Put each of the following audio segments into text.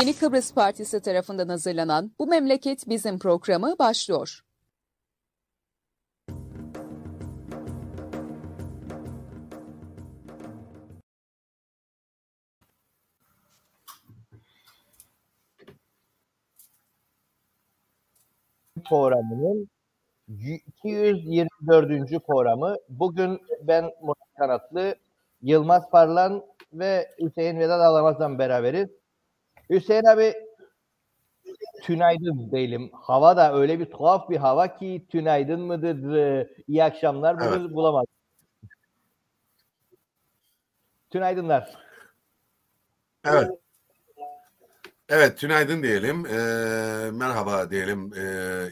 Yeni Kıbrıs Partisi tarafından hazırlanan Bu Memleket Bizim programı başlıyor. programının 224. programı. Bugün ben Murat Kanatlı, Yılmaz Parlan ve Hüseyin Vedat Alamaz'dan beraberiz. Hüseyin abi tünaydın diyelim. Hava da öyle bir tuhaf bir hava ki tünaydın mıdır, iyi akşamlar evet. bulamaz. Tünaydınlar. Evet. Evet, tünaydın diyelim. E, merhaba diyelim e,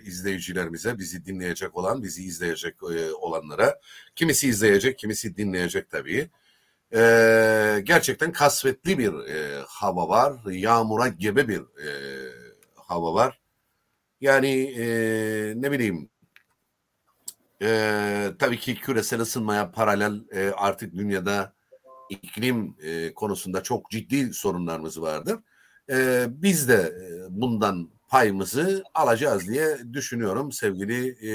izleyicilerimize, bizi dinleyecek olan, bizi izleyecek e, olanlara. Kimisi izleyecek, kimisi dinleyecek tabii. E, gerçekten kasvetli bir e, hava var. Yağmura gebe bir e, hava var. Yani e, ne bileyim, e, tabii ki küresel ısınmaya paralel e, artık dünyada iklim e, konusunda çok ciddi sorunlarımız vardır e, biz de bundan payımızı alacağız diye düşünüyorum sevgili e,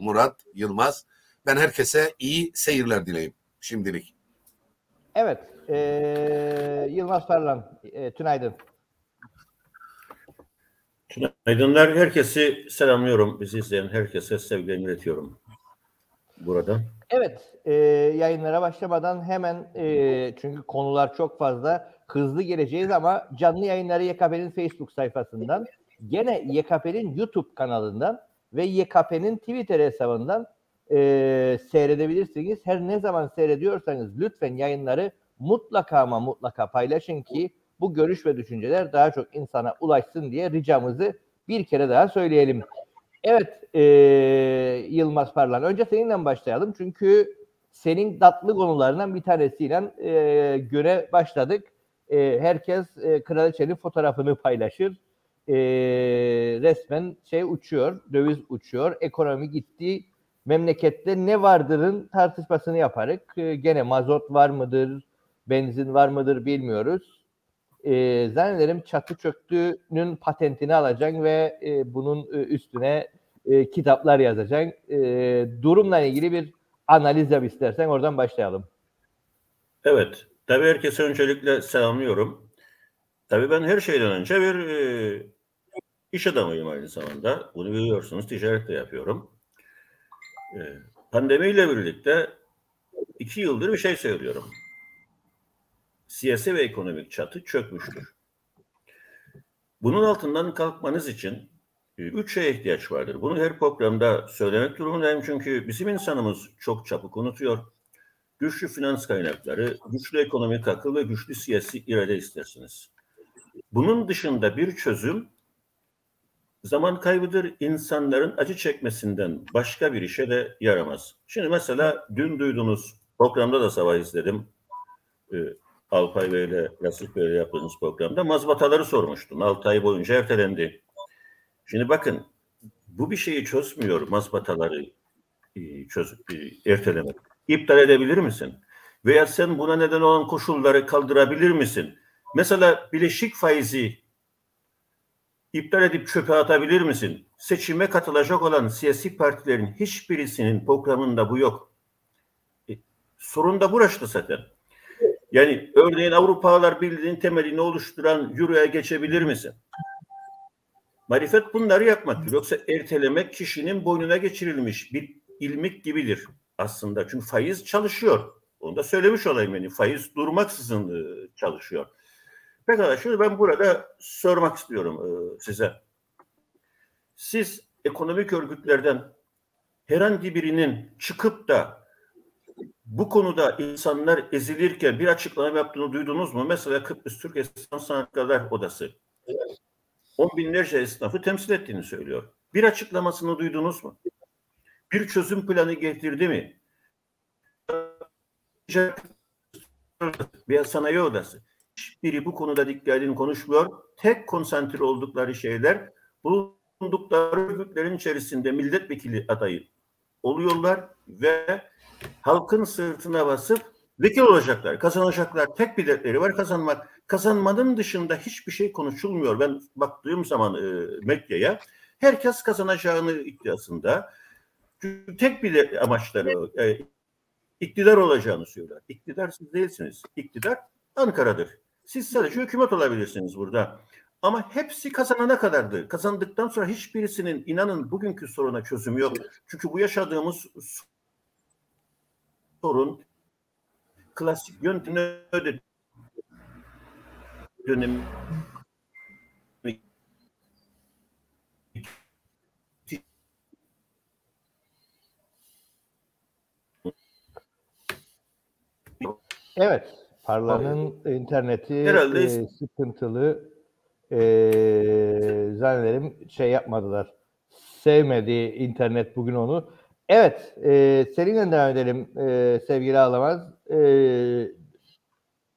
Murat Yılmaz. Ben herkese iyi seyirler dileyim şimdilik. Evet, e, Yılmaz Parlan, e, tünaydın. Tünaydınlar, herkesi selamlıyorum. Bizi izleyen herkese sevgilerimi iletiyorum burada. Evet, e, yayınlara başlamadan hemen e, çünkü konular çok fazla hızlı geleceğiz ama canlı yayınları YKP'nin Facebook sayfasından, gene YKP'nin YouTube kanalından ve YKP'nin Twitter hesabından e, seyredebilirsiniz. Her ne zaman seyrediyorsanız lütfen yayınları mutlaka ama mutlaka paylaşın ki bu görüş ve düşünceler daha çok insana ulaşsın diye ricamızı bir kere daha söyleyelim. Evet e, Yılmaz Parlan. Önce seninle başlayalım. Çünkü senin tatlı konularından bir tanesiyle e, göre başladık. E, herkes e, kraliçenin fotoğrafını paylaşır. E, resmen şey uçuyor, döviz uçuyor, ekonomi gitti. Memlekette ne vardırın tartışmasını yaparık. E, gene mazot var mıdır, benzin var mıdır bilmiyoruz. E, zannederim çatı çöktüğünün patentini alacaksın ve e, bunun e, üstüne e, kitaplar yazacaksın. E, durumla ilgili bir analiz yap istersen oradan başlayalım. Evet. Tabii herkese öncelikle selamlıyorum. Tabii ben her şeyden önce bir e, iş adamıyım aynı zamanda. Bunu biliyorsunuz ticaret de yapıyorum. E, pandemiyle birlikte iki yıldır bir şey söylüyorum. Siyasi ve ekonomik çatı çökmüştür. Bunun altından kalkmanız için e, üç şeye ihtiyaç vardır. Bunu her programda söylemek durumundayım çünkü bizim insanımız çok çabuk unutuyor güçlü finans kaynakları, güçlü ekonomik akıl ve güçlü siyasi irade istersiniz. Bunun dışında bir çözüm zaman kaybıdır. insanların acı çekmesinden başka bir işe de yaramaz. Şimdi mesela dün duyduğunuz programda da sabah izledim. Ee, Alpay Bey ile Yasık Bey ile yaptığınız programda mazbataları sormuştum. 6 ay boyunca ertelendi. Şimdi bakın bu bir şeyi çözmüyor mazbataları e, çözüp e, ertelemek iptal edebilir misin? Veya sen buna neden olan koşulları kaldırabilir misin? Mesela bileşik faizi iptal edip çöpe atabilir misin? Seçime katılacak olan siyasi partilerin hiçbirisinin programında bu yok. E, sorun da burası zaten. Yani örneğin Avrupalılar Birliği'nin temelini oluşturan Euro'ya geçebilir misin? Marifet bunları yapmaktır. Yoksa ertelemek kişinin boynuna geçirilmiş bir ilmik gibidir aslında. Çünkü faiz çalışıyor. Onu da söylemiş olayım yani. Faiz durmaksızın e, çalışıyor. Pekala şunu ben burada sormak istiyorum e, size. Siz ekonomik örgütlerden herhangi birinin çıkıp da bu konuda insanlar ezilirken bir açıklama yaptığını duydunuz mu? Mesela Kıbrıs Türk Esnaf Sanatkarlar Odası. On binlerce esnafı temsil ettiğini söylüyor. Bir açıklamasını duydunuz mu? bir çözüm planı getirdi mi? Bir sanayi odası. Hiçbiri bu konuda dikkatini konuşmuyor. Tek konsantre oldukları şeyler bulundukları örgütlerin içerisinde milletvekili adayı oluyorlar ve halkın sırtına basıp Vekil olacaklar, kazanacaklar. Tek bir dertleri var kazanmak. Kazanmanın dışında hiçbir şey konuşulmuyor. Ben baktığım zaman e, medyaya herkes kazanacağını iddiasında. Çünkü tek bir amaçları e, iktidar olacağını söyler. İktidar siz değilsiniz. İktidar Ankara'dır. Siz sadece hükümet olabilirsiniz burada. Ama hepsi kazanana kadardı. Kazandıktan sonra hiçbirisinin inanın bugünkü soruna çözümü yok. Çünkü bu yaşadığımız sorun klasik yöntemle öde dönemi Evet. Parla'nın interneti Herhalde- e, sıkıntılı. E, zannederim şey yapmadılar. Sevmedi internet bugün onu. Evet. E, seninle devam edelim e, sevgili Ağlamaz. E,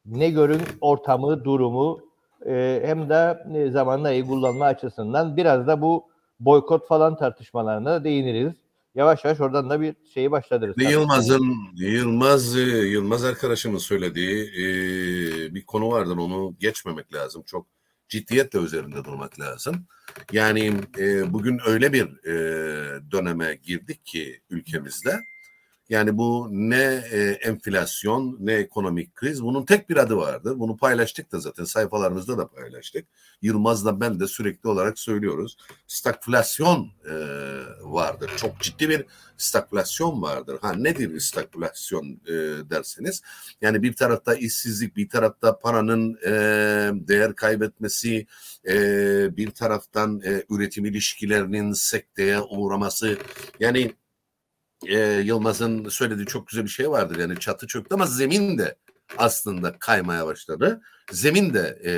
ne görün ortamı, durumu e, hem de e, zamanla iyi kullanma açısından biraz da bu boykot falan tartışmalarına değiniriz. Yavaş yavaş oradan da bir şeyi başlatırız. Ve Yılmaz'ın Yılmaz e, Yılmaz arkadaşımın söylediği e, bir konu vardır onu geçmemek lazım. Çok ciddiyetle üzerinde durmak lazım. Yani e, bugün öyle bir e, döneme girdik ki ülkemizde. Yani bu ne e, enflasyon ne ekonomik kriz bunun tek bir adı vardır. Bunu paylaştık da zaten sayfalarımızda da paylaştık. Yılmaz'la ben de sürekli olarak söylüyoruz. Stagflasyon e, vardır. Çok ciddi bir stagflasyon vardır. Ha nedir stagflasyon e, derseniz? Yani bir tarafta işsizlik, bir tarafta paranın e, değer kaybetmesi, e, bir taraftan e, üretim ilişkilerinin sekteye uğraması. Yani e, Yılmaz'ın söylediği çok güzel bir şey vardır. Yani çatı çöktü ama zemin de aslında kaymaya başladı. Zemin de e,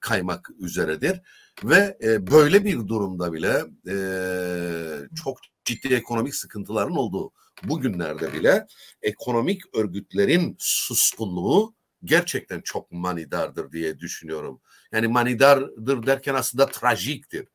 kaymak üzeredir. Ve e, böyle bir durumda bile e, çok ciddi ekonomik sıkıntıların olduğu bugünlerde bile ekonomik örgütlerin suskunluğu gerçekten çok manidardır diye düşünüyorum. Yani manidardır derken aslında trajiktir.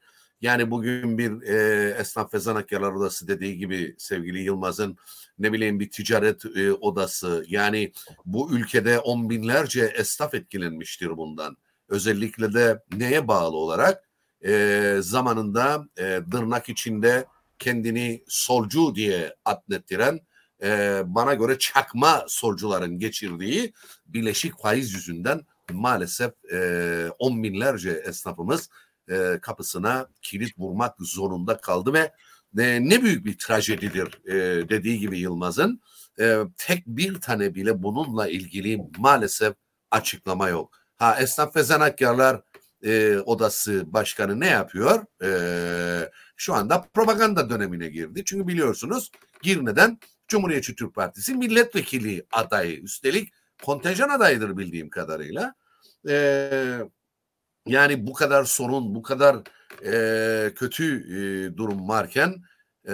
Yani bugün bir e, esnaf ve zanatkarlar odası dediği gibi sevgili Yılmaz'ın ne bileyim bir ticaret e, odası yani bu ülkede on binlerce esnaf etkilenmiştir bundan. Özellikle de neye bağlı olarak e, zamanında e, tırnak içinde kendini solcu diye adlettiren e, bana göre çakma solcuların geçirdiği bileşik faiz yüzünden maalesef e, on binlerce esnafımız e, kapısına kilit vurmak zorunda kaldı ve e, ne büyük bir trajedidir e, dediği gibi Yılmaz'ın e, tek bir tane bile bununla ilgili maalesef açıklama yok. Ha esnaf ve zanatkarlar e, odası başkanı ne yapıyor? E, şu anda propaganda dönemine girdi. Çünkü biliyorsunuz Girne'den Cumhuriyetçi Türk Partisi milletvekili adayı üstelik kontenjan adayıdır bildiğim kadarıyla. E, yani bu kadar sorun, bu kadar e, kötü e, durum varken e,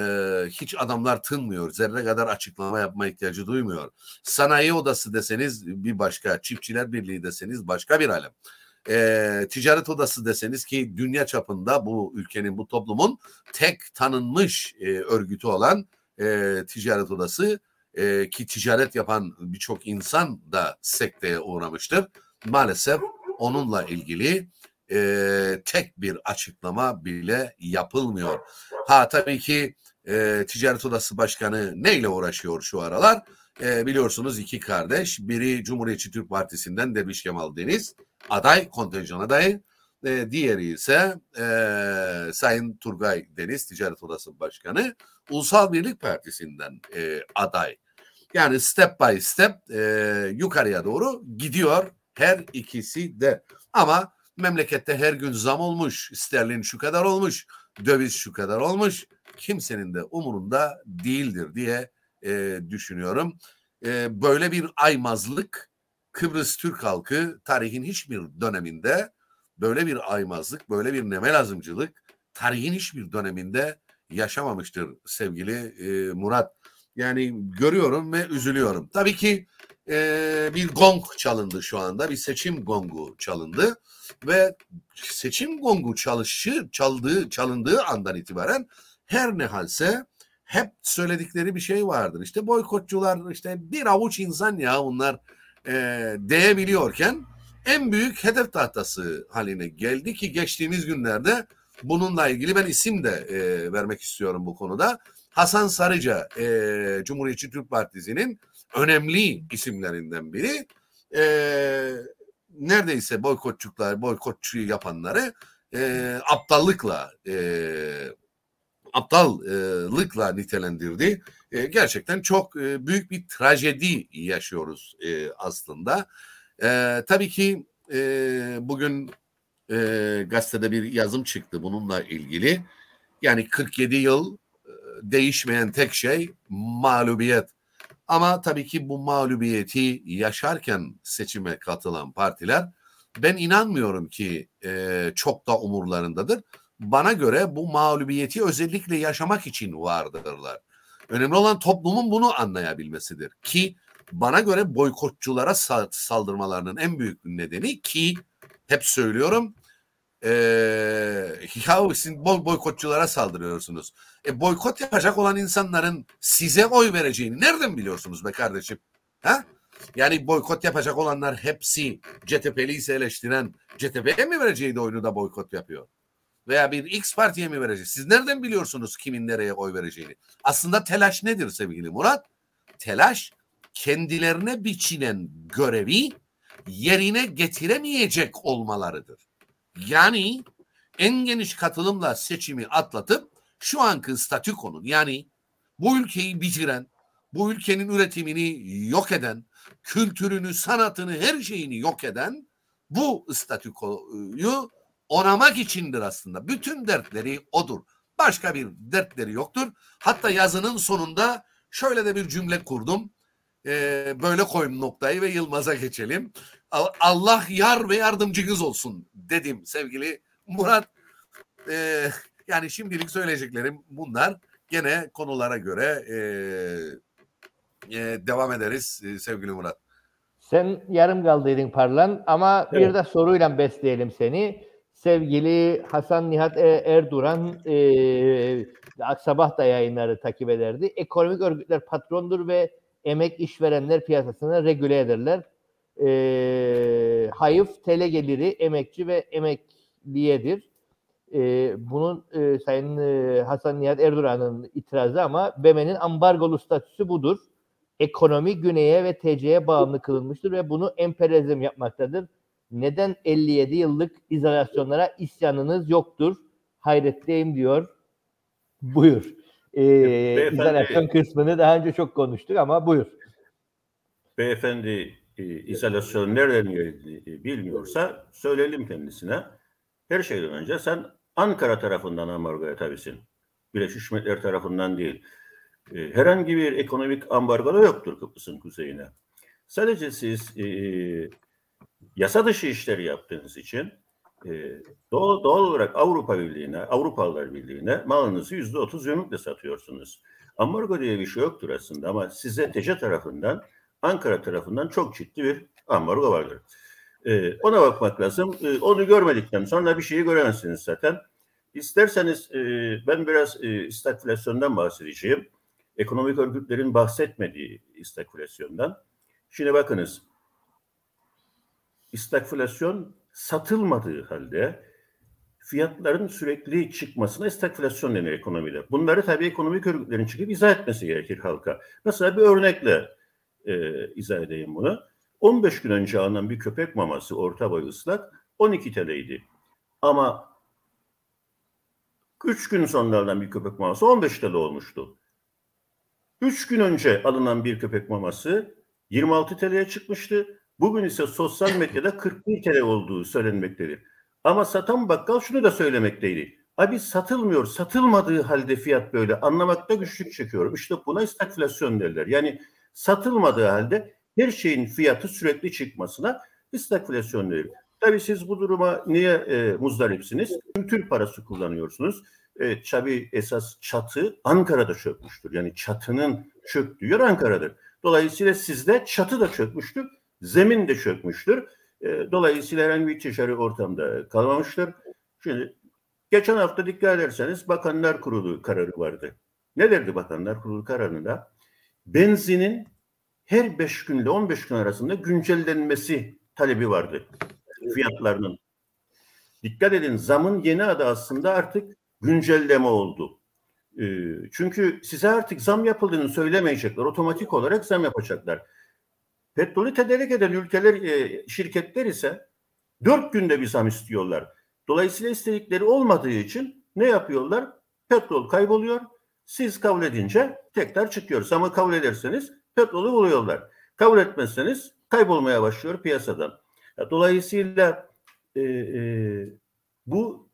hiç adamlar tınmıyor. Zerre kadar açıklama yapma ihtiyacı duymuyor. Sanayi odası deseniz bir başka, çiftçiler birliği deseniz başka bir alem. E, ticaret odası deseniz ki dünya çapında bu ülkenin, bu toplumun tek tanınmış e, örgütü olan e, ticaret odası e, ki ticaret yapan birçok insan da sekteye uğramıştır. Maalesef onunla ilgili e, tek bir açıklama bile yapılmıyor. Ha tabii ki e, Ticaret Odası Başkanı neyle uğraşıyor şu aralar? E, biliyorsunuz iki kardeş. Biri Cumhuriyetçi Türk Partisi'nden Derviş Kemal Deniz aday, kontenjan adayı. E, diğeri ise e, Sayın Turgay Deniz Ticaret Odası Başkanı Ulusal Birlik Partisi'nden e, aday. Yani step by step e, yukarıya doğru gidiyor her ikisi de. Ama memlekette her gün zam olmuş, sterlin şu kadar olmuş, döviz şu kadar olmuş. Kimsenin de umurunda değildir diye e, düşünüyorum. E, böyle bir aymazlık Kıbrıs Türk halkı tarihin hiçbir döneminde böyle bir aymazlık, böyle bir nemelazımcılık tarihin hiçbir döneminde yaşamamıştır sevgili e, Murat. Yani görüyorum ve üzülüyorum. Tabii ki e, bir gong çalındı şu anda. Bir seçim gongu çalındı ve seçim gongu çalışı çaldığı çalındığı andan itibaren her ne halse hep söyledikleri bir şey vardır. İşte boykotçular işte bir avuç insan ya bunlar e, diyebiliyorken en büyük hedef tahtası haline geldi ki geçtiğimiz günlerde bununla ilgili ben isim de e, vermek istiyorum bu konuda. Hasan Sarıca e, Cumhuriyetçi Türk Partisi'nin önemli isimlerinden biri. E, neredeyse boykotçuklar, boykotçu yapanları e, aptallıkla e, aptallıkla nitelendirdi. E, gerçekten çok e, büyük bir trajedi yaşıyoruz e, aslında. E, tabii ki e, bugün e, gazetede bir yazım çıktı bununla ilgili. Yani 47 yıl değişmeyen tek şey mağlubiyet. Ama tabii ki bu mağlubiyeti yaşarken seçime katılan partiler ben inanmıyorum ki e, çok da umurlarındadır. Bana göre bu mağlubiyeti özellikle yaşamak için vardırlar. Önemli olan toplumun bunu anlayabilmesidir. Ki bana göre boykotçulara saldırmalarının en büyük nedeni ki hep söylüyorum e, ya siz boy boykotçulara saldırıyorsunuz. E, boykot yapacak olan insanların size oy vereceğini nereden biliyorsunuz be kardeşim? Ha? Yani boykot yapacak olanlar hepsi CTP'li ise eleştiren CTP'ye mi vereceği oyunu da boykot yapıyor? Veya bir X partiye mi verecek? Siz nereden biliyorsunuz kimin nereye oy vereceğini? Aslında telaş nedir sevgili Murat? Telaş kendilerine biçilen görevi yerine getiremeyecek olmalarıdır. Yani en geniş katılımla seçimi atlatıp şu anki statükonun yani bu ülkeyi bitiren, bu ülkenin üretimini yok eden, kültürünü, sanatını, her şeyini yok eden bu statükoyu onamak içindir aslında. Bütün dertleri odur. Başka bir dertleri yoktur. Hatta yazının sonunda şöyle de bir cümle kurdum. Ee, böyle koyayım noktayı ve Yılmaz'a geçelim. Allah yar ve yardımcınız olsun dedim sevgili Murat. Ee, yani şimdilik söyleyeceklerim bunlar. Gene konulara göre e, e, devam ederiz e, sevgili Murat. Sen yarım kaldıydın Parlan ama evet. bir de soruyla besleyelim seni. Sevgili Hasan Nihat e, Erduran e, sabah da yayınları takip ederdi. Ekonomik örgütler patrondur ve emek işverenler piyasasını regüle ederler. E, hayıf tele geliri emekçi ve emekliyedir. E, bunun e, Sayın e, Hasan Nihat Erduran'ın itirazı ama BM'nin ambargolu statüsü budur ekonomi güneye ve TC'ye bağımlı kılınmıştır ve bunu emperyalizm yapmaktadır. Neden 57 yıllık izolasyonlara isyanınız yoktur? Hayretteyim diyor. Buyur. Ee, izolasyon kısmını daha önce çok konuştuk ama buyur. Beyefendi e, izolasyon nereden geldiğini bilmiyorsa söyleyelim kendisine. Her şeyden önce sen Ankara tarafından ambargoya tabisin. Birleşmiş Milletler tarafından değil. E, herhangi bir ekonomik ambargo yoktur Kıbrıs'ın kuzeyine. Sadece siz e, yasa dışı işleri yaptığınız için e, doğal, doğal olarak Avrupa Birliği'ne, Avrupalılar Birliği'ne malınızı yüzde otuz yönükle satıyorsunuz. Ambargo diye bir şey yoktur aslında ama size TC tarafından, Ankara tarafından çok ciddi bir ambargo vardır. E, ona bakmak lazım. E, onu görmedikten sonra bir şeyi göremezsiniz zaten. İsterseniz e, ben biraz e, stagflasyondan bahsedeceğim ekonomik örgütlerin bahsetmediği stagflasyondan. Şimdi bakınız, stagflasyon satılmadığı halde fiyatların sürekli çıkmasına stagflasyon denir ekonomide. Bunları tabii ekonomik örgütlerin çıkıp izah etmesi gerekir halka. Mesela bir örnekle e, izah edeyim bunu. 15 gün önce alınan bir köpek maması orta boy ıslak 12 TL'ydi. Ama 3 gün sonra alınan bir köpek maması 15 TL olmuştu. 3 gün önce alınan bir köpek maması 26 TL'ye çıkmıştı. Bugün ise sosyal medyada 41 TL olduğu söylenmektedir. Ama satan bakkal şunu da söylemekteydi. Abi satılmıyor, satılmadığı halde fiyat böyle. Anlamakta güçlük çekiyorum. İşte buna stagflasyon derler. Yani satılmadığı halde her şeyin fiyatı sürekli çıkmasına stagflasyon denir. Tabii siz bu duruma niye e, muzdaripsiniz? Türk parası kullanıyorsunuz. Evet, tabii esas çatı Ankara'da çökmüştür. Yani çatının çöktüğü yer Ankara'dır. Dolayısıyla sizde çatı da çökmüştür, zemin de çökmüştür. E, dolayısıyla herhangi bir ticari ortamda kalmamıştır. Şimdi geçen hafta dikkat ederseniz Bakanlar Kurulu kararı vardı. Ne derdi Bakanlar Kurulu kararında? Benzinin her 5 günle 15 gün arasında güncellenmesi talebi vardı fiyatlarının. Dikkat edin zamın yeni adı aslında artık güncelleme oldu. Ee, çünkü size artık zam yapıldığını söylemeyecekler. Otomatik olarak zam yapacaklar. Petrolü tedarik eden ülkeler, e, şirketler ise dört günde bir zam istiyorlar. Dolayısıyla istedikleri olmadığı için ne yapıyorlar? Petrol kayboluyor. Siz kabul edince tekrar çıkıyor. Zamı kabul ederseniz petrolü buluyorlar. Kabul etmezseniz kaybolmaya başlıyor piyasadan. Dolayısıyla e, e, bu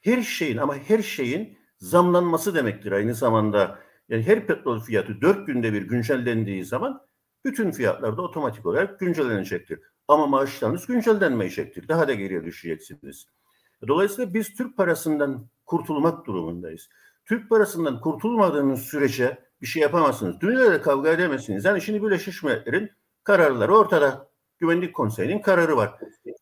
her şeyin ama her şeyin zamlanması demektir aynı zamanda. Yani her petrol fiyatı dört günde bir güncellendiği zaman bütün fiyatlar da otomatik olarak güncellenecektir. Ama maaşlarınız güncellenmeyecektir. Daha da geriye düşeceksiniz. Dolayısıyla biz Türk parasından kurtulmak durumundayız. Türk parasından kurtulmadığınız sürece bir şey yapamazsınız. Dünyada kavga edemezsiniz. Yani şimdi Birleşmiş Milletler'in kararları ortada. Güvenlik Konseyi'nin kararı var.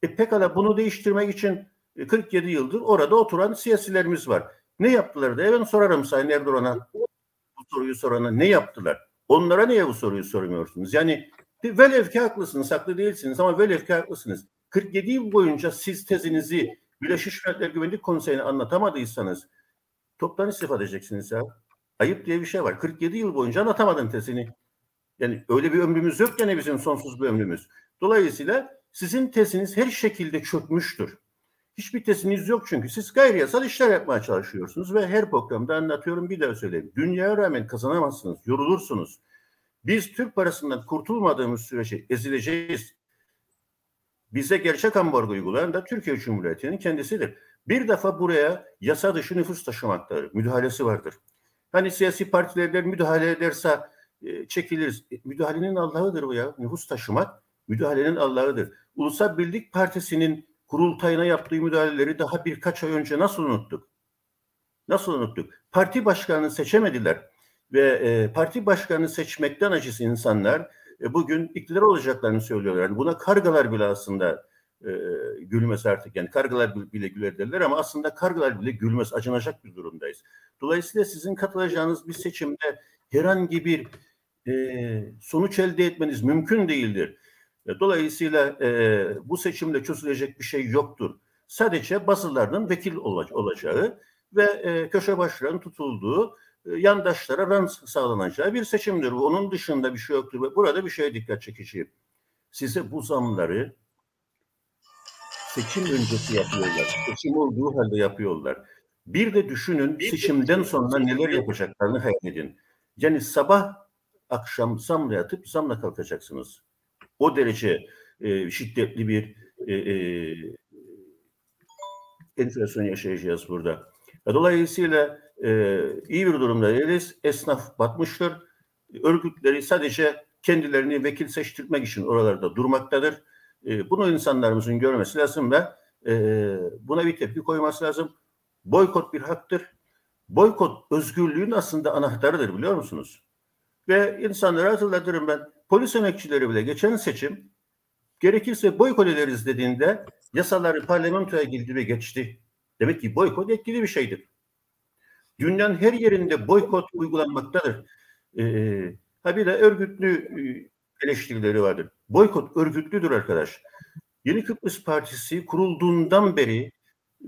E pekala bunu değiştirmek için 47 yıldır orada oturan siyasilerimiz var. Ne yaptılar diye ben sorarım Sayın Erdoğan'a bu soruyu sorana ne yaptılar? Onlara niye bu soruyu sormuyorsunuz? Yani velev ki haklısınız, haklı değilsiniz ama velev ki haklısınız. 47 yıl boyunca siz tezinizi Birleşmiş Milletler Güvenlik Konseyi'ne anlatamadıysanız toptan istifa edeceksiniz ya. Ayıp diye bir şey var. 47 yıl boyunca anlatamadın tezini. Yani öyle bir ömrümüz yok yani bizim sonsuz bir ömrümüz. Dolayısıyla sizin teziniz her şekilde çökmüştür. Hiçbir teziniz yok çünkü siz gayri yasal işler yapmaya çalışıyorsunuz ve her programda anlatıyorum bir daha söyleyeyim. Dünyaya rağmen kazanamazsınız, yorulursunuz. Biz Türk parasından kurtulmadığımız sürece ezileceğiz. Bize gerçek ambargo uygulayan da Türkiye Cumhuriyeti'nin kendisidir. Bir defa buraya yasa dışı nüfus taşımaktadır, müdahalesi vardır. Hani siyasi partiler müdahale ederse e, çekiliriz. E, müdahalenin Allah'ıdır bu ya. Nüfus taşımak müdahalenin Allah'ıdır. Ulusal Birlik Partisi'nin kurultayına yaptığı müdahaleleri daha birkaç ay önce nasıl unuttuk? Nasıl unuttuk? Parti başkanını seçemediler ve e, parti başkanını seçmekten acısı insanlar e, bugün iktidar olacaklarını söylüyorlar. Yani buna kargalar bile aslında e, gülmez artık. Yani kargalar bile güler derler ama aslında kargalar bile gülmez, acınacak bir durumdayız. Dolayısıyla sizin katılacağınız bir seçimde herhangi bir e, sonuç elde etmeniz mümkün değildir. E, dolayısıyla e, bu seçimde çözülecek bir şey yoktur. Sadece basılarının vekil olacağı ve e, köşe başlarının tutulduğu e, yandaşlara rant sağlanacağı bir seçimdir. Onun dışında bir şey yoktur. Burada bir şeye dikkat çekici. Size bu zamları seçim öncesi yapıyorlar. Seçim olduğu halde yapıyorlar. Bir de düşünün seçimden sonra neler yapacaklarını hayal edin. Yani sabah akşam zamla yatıp zamla kalkacaksınız. O derece e, şiddetli bir e, e, enflasyon yaşayacağız burada. Dolayısıyla e, iyi bir durumda değiliz. Esnaf batmıştır. Örgütleri sadece kendilerini vekil seçtirmek için oralarda durmaktadır. E, bunu insanlarımızın görmesi lazım ve e, buna bir tepki koyması lazım. Boykot bir haktır. Boykot özgürlüğün aslında anahtarıdır biliyor musunuz? Ve insanlara hatırlatırım ben. Polis emekçileri bile geçen seçim gerekirse boykot ederiz dediğinde yasaları parlamentoya girdi ve geçti. Demek ki boykot etkili bir şeydir. Dünyanın her yerinde boykot uygulanmaktadır. Ee, ha bir de örgütlü e, eleştirileri vardır. Boykot örgütlüdür arkadaş. Yeni Kıbrıs Partisi kurulduğundan beri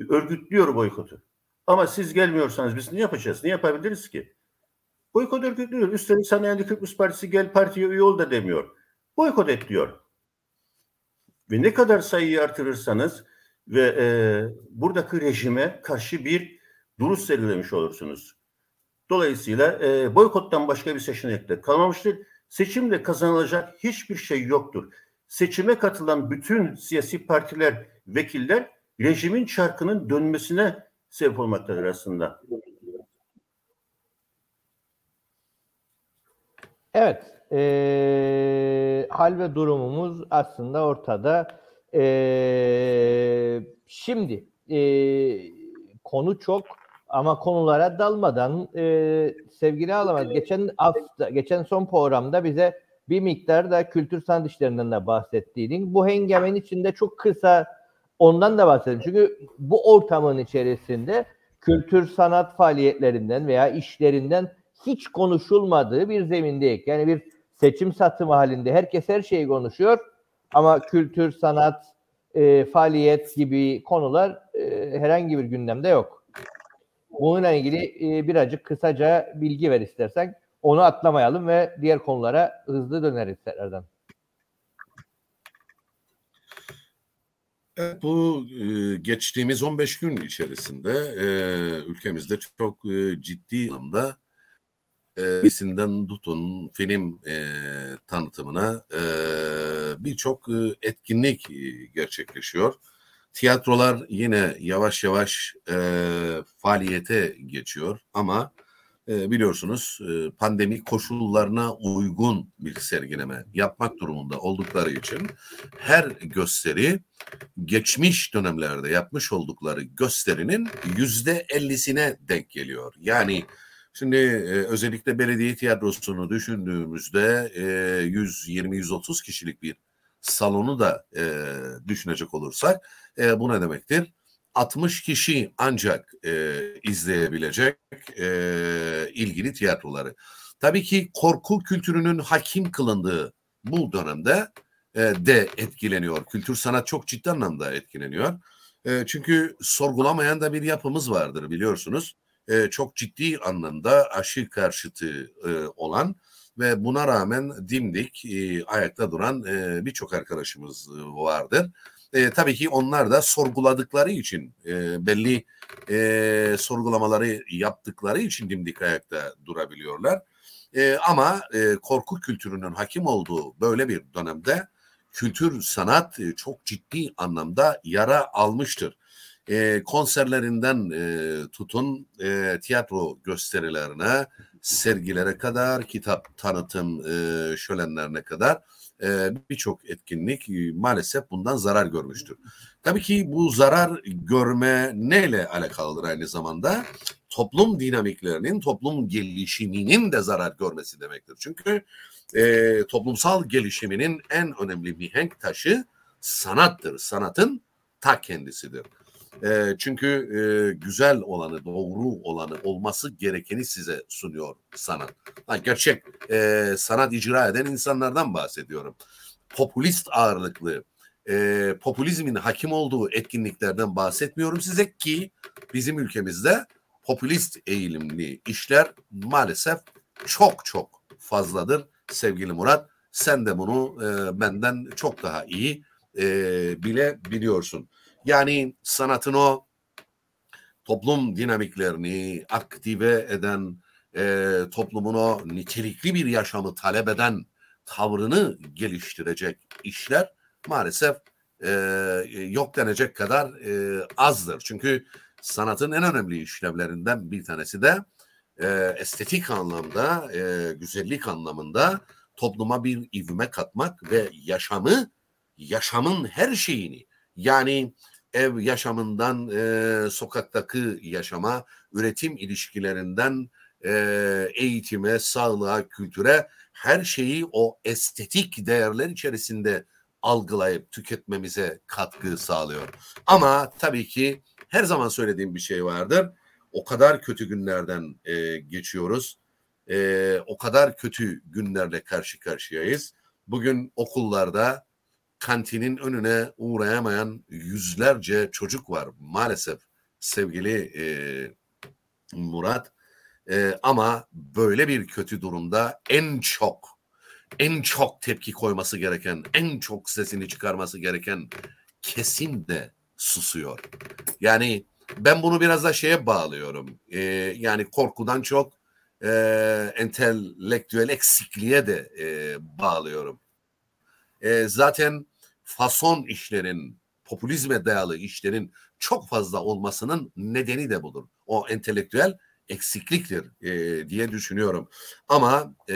örgütlüyor boykotu. Ama siz gelmiyorsanız biz ne yapacağız? Ne yapabiliriz ki? Boykot örgütlüyor. Üstelik sana yani Kıbrıs Partisi gel partiye üye ol da demiyor. Boykot et diyor. Ve ne kadar sayıyı artırırsanız ve e, buradaki rejime karşı bir duruş sergilemiş olursunuz. Dolayısıyla e, boykottan başka bir seçenek de kalmamıştır. Seçimde kazanılacak hiçbir şey yoktur. Seçime katılan bütün siyasi partiler, vekiller rejimin çarkının dönmesine sebep olmaktadır aslında. Evet, e, hal ve durumumuz aslında ortada. E, şimdi e, konu çok ama konulara dalmadan e, sevgili Alamaz geçen hafta, geçen son programda bize bir miktar da kültür sanat işlerinden de bahsettiğin bu hengamenin içinde çok kısa ondan da bahsedelim. Çünkü bu ortamın içerisinde kültür sanat faaliyetlerinden veya işlerinden hiç konuşulmadığı bir zemindeyiz. Yani bir seçim satımı halinde herkes her şeyi konuşuyor ama kültür, sanat, e, faaliyet gibi konular e, herhangi bir gündemde yok. Bununla ilgili e, birazcık kısaca bilgi ver istersen. Onu atlamayalım ve diğer konulara hızlı döneriz tekrardan. Evet, bu e, geçtiğimiz 15 gün içerisinde e, ülkemizde çok e, ciddi anlamda e, bisinden tutun film e, tanıtımına e, birçok e, etkinlik e, gerçekleşiyor. Tiyatrolar yine yavaş yavaş e, faaliyete geçiyor ama e, biliyorsunuz e, pandemi koşullarına uygun bir sergileme yapmak durumunda oldukları için her gösteri geçmiş dönemlerde yapmış oldukları gösterinin yüzde ellisine denk geliyor. Yani Şimdi e, özellikle belediye tiyatrosunu düşündüğümüzde e, 120-130 kişilik bir salonu da e, düşünecek olursak e, bu ne demektir? 60 kişi ancak e, izleyebilecek e, ilgili tiyatroları. Tabii ki korku kültürünün hakim kılındığı bu dönemde e, de etkileniyor. Kültür sanat çok ciddi anlamda etkileniyor. E, çünkü sorgulamayan da bir yapımız vardır biliyorsunuz. E, çok ciddi anlamda aşı karşıtı e, olan ve buna rağmen dimdik e, ayakta duran e, birçok arkadaşımız vardır. E, tabii ki onlar da sorguladıkları için e, belli e, sorgulamaları yaptıkları için dimdik ayakta durabiliyorlar. E, ama e, korku kültürünün hakim olduğu böyle bir dönemde kültür sanat e, çok ciddi anlamda yara almıştır. E, konserlerinden e, tutun e, tiyatro gösterilerine, sergilere kadar, kitap tanıtım e, şölenlerine kadar e, birçok etkinlik e, maalesef bundan zarar görmüştür. Tabii ki bu zarar görme neyle alakalıdır aynı zamanda? Toplum dinamiklerinin, toplum gelişiminin de zarar görmesi demektir. Çünkü e, toplumsal gelişiminin en önemli mihenk taşı sanattır. Sanatın ta kendisidir. E, çünkü e, güzel olanı, doğru olanı, olması gerekeni size sunuyor sanat. Ha, gerçek e, sanat icra eden insanlardan bahsediyorum. Popülist ağırlıklı, e, popülizmin hakim olduğu etkinliklerden bahsetmiyorum size ki bizim ülkemizde popülist eğilimli işler maalesef çok çok fazladır sevgili Murat. Sen de bunu e, benden çok daha iyi e, bile biliyorsun. Yani sanatın o toplum dinamiklerini aktive eden, e, toplumun o nitelikli bir yaşamı talep eden tavrını geliştirecek işler maalesef e, yok denecek kadar e, azdır. Çünkü sanatın en önemli işlevlerinden bir tanesi de e, estetik anlamda, e, güzellik anlamında topluma bir ivme katmak ve yaşamı, yaşamın her şeyini yani ev yaşamından e, sokaktaki yaşama, üretim ilişkilerinden e, eğitime, sağlığa, kültüre her şeyi o estetik değerler içerisinde algılayıp tüketmemize katkı sağlıyor. Ama tabii ki her zaman söylediğim bir şey vardır. O kadar kötü günlerden e, geçiyoruz. E, o kadar kötü günlerle karşı karşıyayız. Bugün okullarda kantinin önüne uğrayamayan yüzlerce çocuk var maalesef sevgili e, Murat. E, ama böyle bir kötü durumda en çok en çok tepki koyması gereken, en çok sesini çıkarması gereken kesim de susuyor. Yani ben bunu biraz da şeye bağlıyorum. E, yani korkudan çok e, entelektüel eksikliğe de e, bağlıyorum. E, zaten fason işlerin, popülizme dayalı işlerin çok fazla olmasının nedeni de budur. O entelektüel eksikliktir e, diye düşünüyorum. Ama e,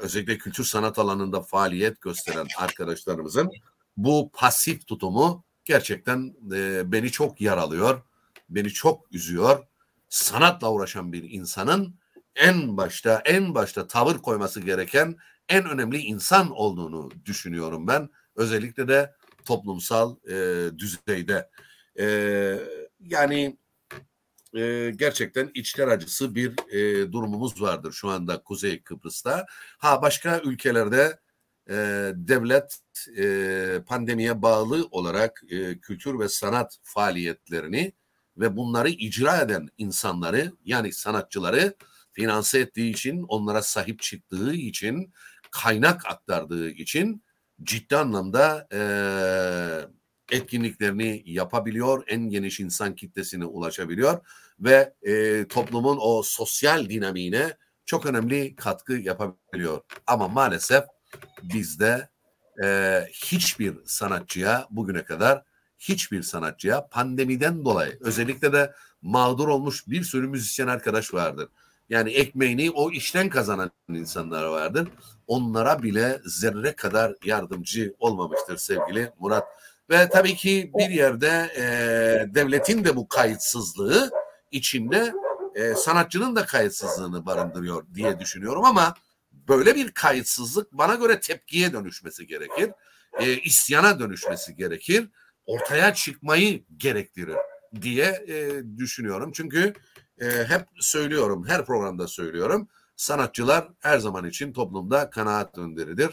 özellikle kültür sanat alanında faaliyet gösteren arkadaşlarımızın bu pasif tutumu gerçekten e, beni çok yaralıyor, beni çok üzüyor. Sanatla uğraşan bir insanın en başta en başta tavır koyması gereken en önemli insan olduğunu düşünüyorum ben. Özellikle de toplumsal e, düzeyde. E, yani e, gerçekten içler acısı bir e, durumumuz vardır şu anda Kuzey Kıbrıs'ta. Ha başka ülkelerde e, devlet e, pandemiye bağlı olarak e, kültür ve sanat faaliyetlerini ve bunları icra eden insanları yani sanatçıları finanse ettiği için, onlara sahip çıktığı için, kaynak aktardığı için ciddi anlamda e, etkinliklerini yapabiliyor, en geniş insan kitlesine ulaşabiliyor ve e, toplumun o sosyal dinamiğine çok önemli katkı yapabiliyor. Ama maalesef bizde e, hiçbir sanatçıya bugüne kadar hiçbir sanatçıya pandemiden dolayı özellikle de mağdur olmuş bir sürü müzisyen arkadaş vardır. Yani ekmeğini o işten kazanan insanlar vardır. Onlara bile zerre kadar yardımcı olmamıştır sevgili Murat. Ve tabii ki bir yerde e, devletin de bu kayıtsızlığı içinde e, sanatçının da kayıtsızlığını barındırıyor diye düşünüyorum ama böyle bir kayıtsızlık bana göre tepkiye dönüşmesi gerekir. E, isyana dönüşmesi gerekir. Ortaya çıkmayı gerektirir diye e, düşünüyorum. Çünkü e, hep söylüyorum, her programda söylüyorum. Sanatçılar her zaman için toplumda kanaat önderidir.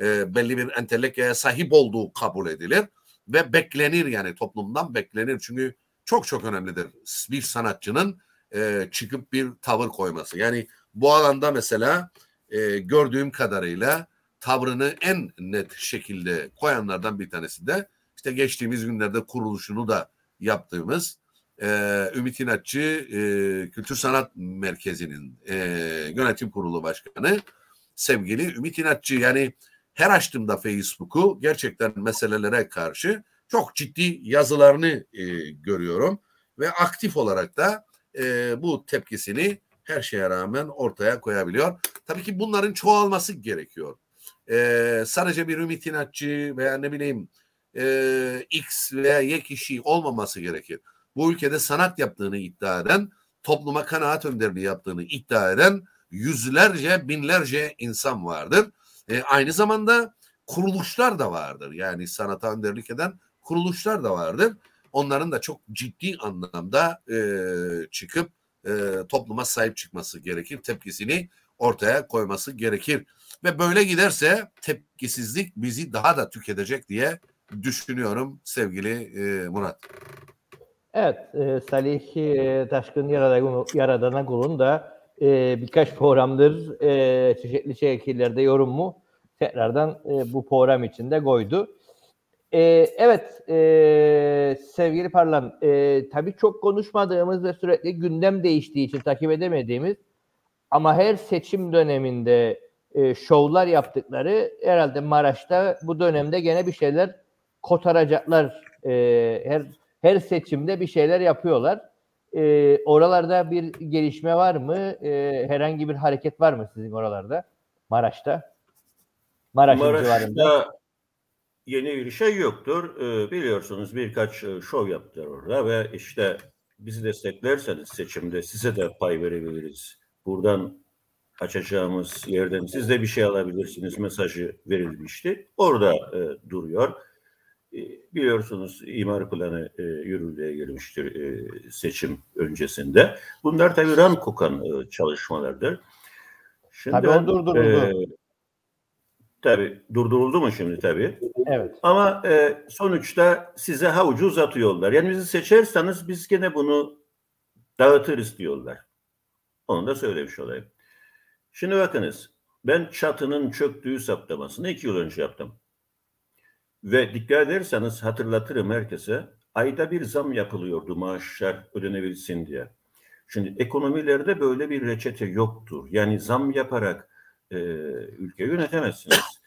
E, belli bir entelektüel sahip olduğu kabul edilir ve beklenir yani toplumdan beklenir. Çünkü çok çok önemlidir bir sanatçının e, çıkıp bir tavır koyması. Yani bu alanda mesela e, gördüğüm kadarıyla tavrını en net şekilde koyanlardan bir tanesi de işte geçtiğimiz günlerde kuruluşunu da yaptığımız e, Ümit İnatçı e, Kültür Sanat Merkezi'nin e, yönetim kurulu başkanı sevgili Ümit İnatçı yani her açtığımda Facebook'u gerçekten meselelere karşı çok ciddi yazılarını e, görüyorum ve aktif olarak da e, bu tepkisini her şeye rağmen ortaya koyabiliyor. Tabii ki bunların çoğalması gerekiyor. E, sadece bir ümit inatçı veya ne bileyim e, X veya Y kişi olmaması gerekir. Bu ülkede sanat yaptığını iddia eden, topluma kanaat önderliği yaptığını iddia eden yüzlerce, binlerce insan vardır. E, aynı zamanda kuruluşlar da vardır. Yani sanata önderlik eden kuruluşlar da vardır. Onların da çok ciddi anlamda e, çıkıp e, topluma sahip çıkması gerekir. Tepkisini ortaya koyması gerekir. Ve böyle giderse tepkisizlik bizi daha da tüketecek diye düşünüyorum sevgili e, Murat. Evet, e, Salih e, Taşkın Yaradan, Yaradana Kul'un da e, birkaç programdır e, çeşitli şekillerde yorumu tekrardan e, bu program içinde koydu. E, evet, e, sevgili Parlan, e, tabii çok konuşmadığımız ve sürekli gündem değiştiği için takip edemediğimiz ama her seçim döneminde e, şovlar yaptıkları herhalde Maraş'ta bu dönemde gene bir şeyler kotaracaklar. E, her her seçimde bir şeyler yapıyorlar. E, oralarda bir gelişme var mı? E, herhangi bir hareket var mı sizin oralarda? Maraş'ta? Maraş'ın Maraş'ta civarında. yeni bir şey yoktur. E, biliyorsunuz birkaç e, şov yaptılar orada ve işte bizi desteklerseniz seçimde size de pay verebiliriz. Buradan açacağımız yerden siz de bir şey alabilirsiniz mesajı verilmişti. Orada e, duruyor. E, biliyorsunuz imar planı e, yürürlüğe girmiştir e, seçim öncesinde. Bunlar tabii ran kokan e, çalışmalardır. Şimdi tabii o durduruldu. E, tabii durduruldu mu şimdi tabii? Evet. Ama e, sonuçta size havucu uzatıyorlar. Yani bizi seçerseniz biz gene bunu dağıtırız diyorlar. Onu da söylemiş olayım. Şimdi bakınız ben çatının çöktüğü saptamasını iki yıl önce yaptım. Ve dikkat ederseniz hatırlatırım herkese ayda bir zam yapılıyordu maaşlar ödenebilsin diye. Şimdi ekonomilerde böyle bir reçete yoktur. Yani zam yaparak e, ülkeyi yönetemezsiniz.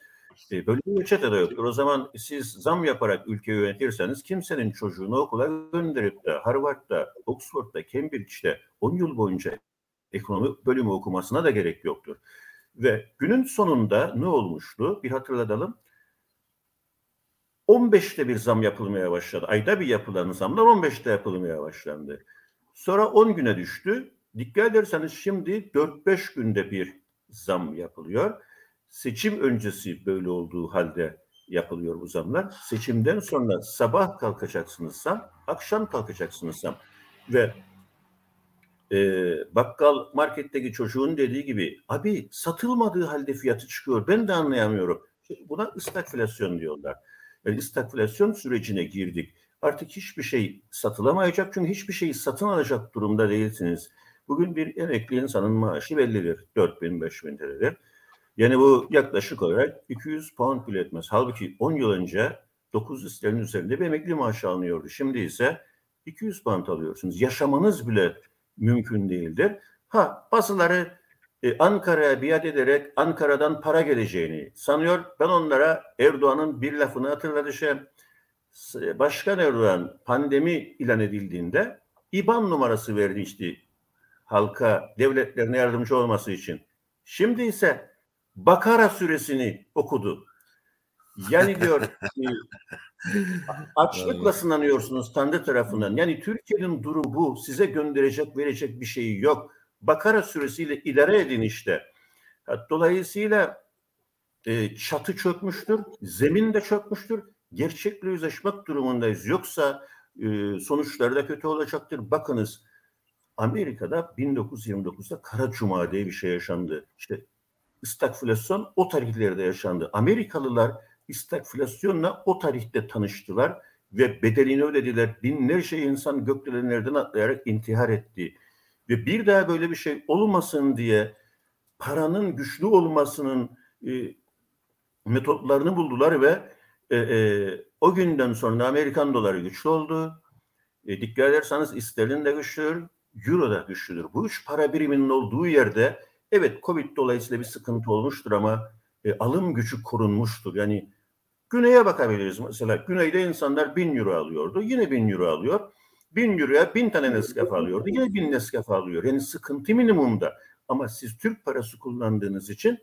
E, böyle bir reçete de yoktur. O zaman siz zam yaparak ülkeyi yönetirseniz kimsenin çocuğunu okula gönderip de Harvard'da, Oxford'da, Cambridge'de 10 yıl boyunca ekonomi bölümü okumasına da gerek yoktur. Ve günün sonunda ne olmuştu? Bir hatırlatalım. 15'te bir zam yapılmaya başladı. Ayda bir yapılan zamlar 15'te yapılmaya başlandı. Sonra 10 güne düştü. Dikkat ederseniz şimdi 4-5 günde bir zam yapılıyor. Seçim öncesi böyle olduğu halde yapılıyor bu zamlar. Seçimden sonra sabah kalkacaksınız zam, akşam kalkacaksınız zam. Ve e, bakkal marketteki çocuğun dediği gibi abi satılmadığı halde fiyatı çıkıyor. Ben de anlayamıyorum. Buna stagflasyon diyorlar. Yani stagflasyon sürecine girdik. Artık hiçbir şey satılamayacak çünkü hiçbir şeyi satın alacak durumda değilsiniz. Bugün bir emekli insanın maaşı bellidir. 4 bin, 5 bin liradır. Yani bu yaklaşık olarak 200 pound bile etmez. Halbuki 10 yıl önce 900 sterlin üzerinde bir emekli maaşı alınıyordu. Şimdi ise 200 pound alıyorsunuz. Yaşamanız bile mümkün değildir. Ha bazıları e, Ankara'ya biat ederek Ankara'dan para geleceğini sanıyor. Ben onlara Erdoğan'ın bir lafını hatırlatacağım. Başkan Erdoğan pandemi ilan edildiğinde İBAN numarası vermişti halka, devletlerine yardımcı olması için. Şimdi ise Bakara suresini okudu. Yani diyor e, açlıkla sınanıyorsunuz Tanrı tarafından. Yani Türkiye'nin durumu bu. Size gönderecek, verecek bir şeyi yok. Bakara süresiyle idare edin işte. Dolayısıyla e, çatı çökmüştür, zemin de çökmüştür. Gerçekle yüzleşmek durumundayız. Yoksa e, sonuçları da kötü olacaktır. Bakınız Amerika'da 1929'da Kara Cuma diye bir şey yaşandı. İşte stagflasyon o tarihlerde yaşandı. Amerikalılar stagflasyonla o tarihte tanıştılar ve bedelini ödediler. Binlerce insan gökdelenlerden atlayarak intihar etti. Ve bir daha böyle bir şey olmasın diye paranın güçlü olmasının e, metotlarını buldular ve e, e, o günden sonra Amerikan doları güçlü oldu. E, dikkat ederseniz sterlin de güçlüdür, euro da güçlüdür. Bu üç para biriminin olduğu yerde evet Covid dolayısıyla bir sıkıntı olmuştur ama e, alım gücü korunmuştur. Yani güneye bakabiliriz. Mesela güneyde insanlar bin euro alıyordu. Yine bin euro alıyor. Bin euroya bin tane Nescafe alıyordu. Yine bin Nescafe alıyor. Yani sıkıntı minimumda. Ama siz Türk parası kullandığınız için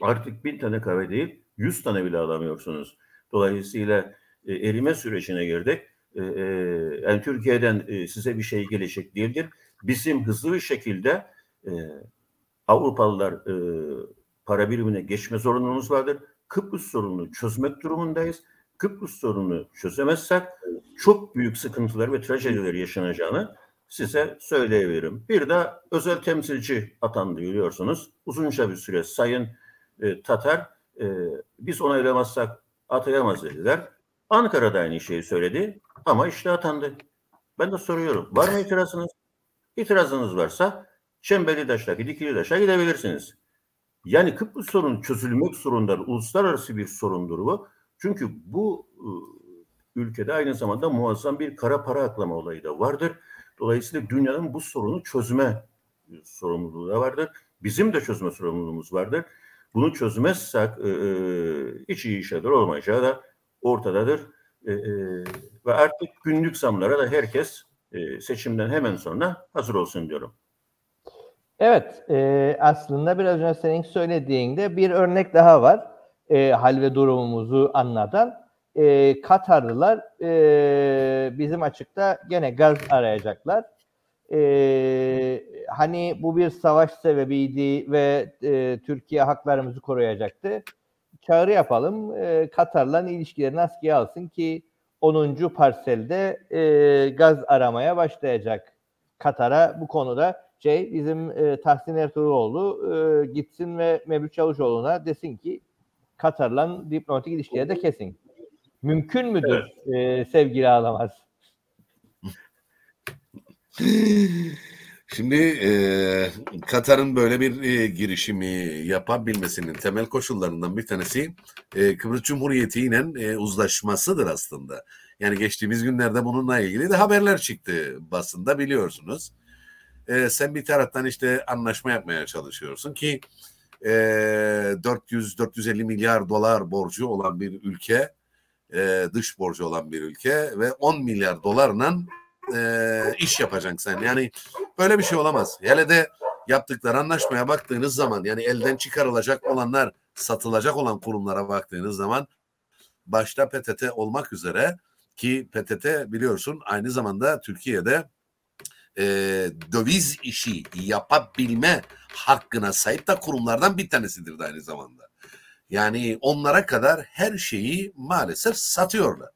artık bin tane kahve değil yüz tane bile alamıyorsunuz. Dolayısıyla e, erime sürecine girdik. E, e, yani Türkiye'den e, size bir şey gelecek değildir. Bizim hızlı bir şekilde e, Avrupalılar e, para birimine geçme zorunluluğumuz vardır. Kıbrıs sorununu çözmek durumundayız. Kıbrıs sorununu çözemezsek çok büyük sıkıntılar ve trajediler yaşanacağını size söyleyebilirim. Bir de özel temsilci atandı biliyorsunuz. Uzunca bir süre Sayın e, Tatar e, biz onaylamazsak atayamaz dediler. Ankara'da aynı şeyi söyledi ama işte atandı. Ben de soruyorum. Var mı itirazınız? İtirazınız varsa Çemberli Taş'taki Dikili Taş'a gidebilirsiniz. Yani Kıbrıs sorunu çözülmek zorunda uluslararası bir sorundur bu. Çünkü bu ıı, ülkede aynı zamanda muazzam bir kara para aklama olayı da vardır. Dolayısıyla dünyanın bu sorunu çözme sorumluluğu da vardır. Bizim de çözme sorumluluğumuz vardır. Bunu çözmezsek e, e, hiç iyi şeyler olmayacağı da ortadadır. E, e, ve artık günlük zamlara da herkes e, seçimden hemen sonra hazır olsun diyorum. Evet, e, aslında biraz önce senin söylediğinde bir örnek daha var. E, hal ve durumumuzu anlatan. E, Katarlılar e, bizim açıkta gene gaz arayacaklar. E, hani bu bir savaş sebebiydi ve e, Türkiye haklarımızı koruyacaktı. Çağrı yapalım. E, Katar'la ilişkilerini askıya alsın ki 10. parselde e, gaz aramaya başlayacak. Katar'a bu konuda şey bizim e, Tahsin Ertuğruloğlu e, gitsin ve Mevlüt Çavuşoğlu'na desin ki Katar'la diplomatik ilişkileri de kesin. Mümkün müdür evet. e, sevgili Ağlamaz? Şimdi e, Katar'ın böyle bir e, girişimi yapabilmesinin temel koşullarından bir tanesi e, Kıbrıs Cumhuriyeti ile e, uzlaşmasıdır aslında. Yani geçtiğimiz günlerde bununla ilgili de haberler çıktı basında biliyorsunuz e, sen bir taraftan işte anlaşma yapmaya çalışıyorsun ki e, 400-450 milyar dolar borcu olan bir ülke, e, dış borcu olan bir ülke ve 10 milyar dolarla e, iş yapacaksın sen. Yani böyle bir şey olamaz. Hele de yaptıkları anlaşmaya baktığınız zaman yani elden çıkarılacak olanlar, satılacak olan kurumlara baktığınız zaman başta PTT olmak üzere ki PTT biliyorsun aynı zamanda Türkiye'de e, döviz işi yapabilme hakkına sahip de kurumlardan bir tanesidir de aynı zamanda. Yani onlara kadar her şeyi maalesef satıyorlar.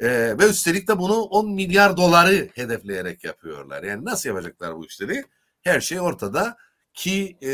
E, ve üstelik de bunu 10 milyar doları hedefleyerek yapıyorlar. Yani nasıl yapacaklar bu işleri? Her şey ortada ki e,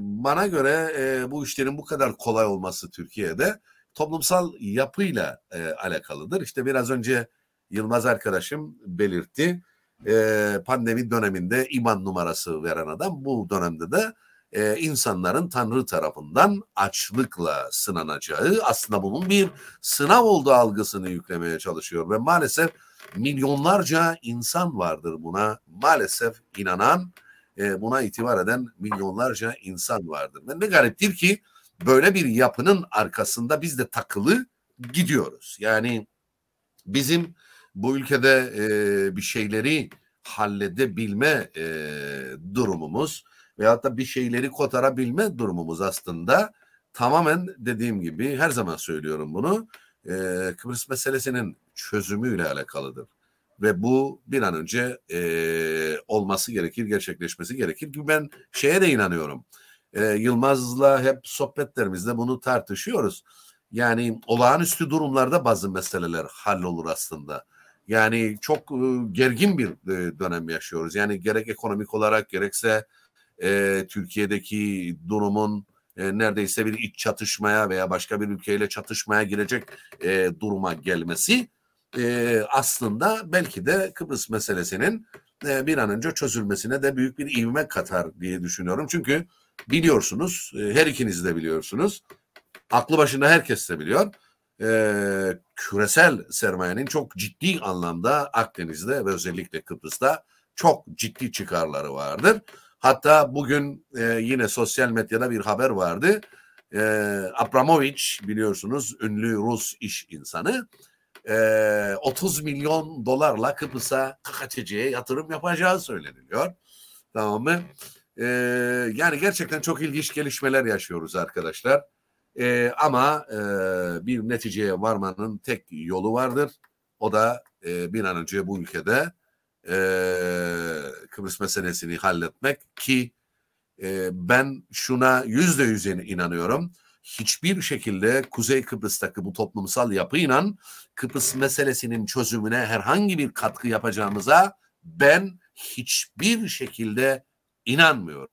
bana göre e, bu işlerin bu kadar kolay olması Türkiye'de toplumsal yapıyla e, alakalıdır. İşte biraz önce Yılmaz arkadaşım belirtti. E, pandemi döneminde iman numarası veren adam bu dönemde de e, insanların Tanrı tarafından açlıkla sınanacağı aslında bunun bir sınav olduğu algısını yüklemeye çalışıyor ve maalesef milyonlarca insan vardır buna maalesef inanan e, buna itibar eden milyonlarca insan vardır. Ve ne gariptir ki böyle bir yapının arkasında biz de takılı gidiyoruz. Yani bizim bu ülkede e, bir şeyleri halledebilme e, durumumuz veyahut da bir şeyleri kotarabilme durumumuz aslında tamamen dediğim gibi her zaman söylüyorum bunu e, Kıbrıs meselesinin çözümüyle alakalıdır. Ve bu bir an önce e, olması gerekir, gerçekleşmesi gerekir ki ben şeye de inanıyorum. E, Yılmaz'la hep sohbetlerimizde bunu tartışıyoruz. Yani olağanüstü durumlarda bazı meseleler hallolur aslında. Yani çok e, gergin bir e, dönem yaşıyoruz. Yani gerek ekonomik olarak gerekse e, Türkiye'deki durumun e, neredeyse bir iç çatışmaya veya başka bir ülkeyle çatışmaya girecek e, duruma gelmesi e, aslında belki de Kıbrıs meselesinin e, bir an önce çözülmesine de büyük bir ivme katar diye düşünüyorum. Çünkü biliyorsunuz, e, her ikiniz de biliyorsunuz, aklı başında herkes de biliyor, e, küresel sermayenin çok ciddi anlamda Akdeniz'de ve özellikle Kıbrıs'ta çok ciddi çıkarları vardır. Hatta bugün e, yine sosyal medyada bir haber vardı. E, Abramovich biliyorsunuz ünlü Rus iş insanı e, 30 milyon dolarla Kıbrıs'a KKTC'ye yatırım yapacağı söyleniliyor. Tamam mı? E, yani gerçekten çok ilginç gelişmeler yaşıyoruz arkadaşlar. E, ama e, bir neticeye varmanın tek yolu vardır. O da e, bir an önce bu ülkede e, Kıbrıs meselesini halletmek ki e, ben şuna yüzde yüz inanıyorum. Hiçbir şekilde Kuzey Kıbrıs'taki bu toplumsal yapıyla Kıbrıs meselesinin çözümüne herhangi bir katkı yapacağımıza ben hiçbir şekilde inanmıyorum.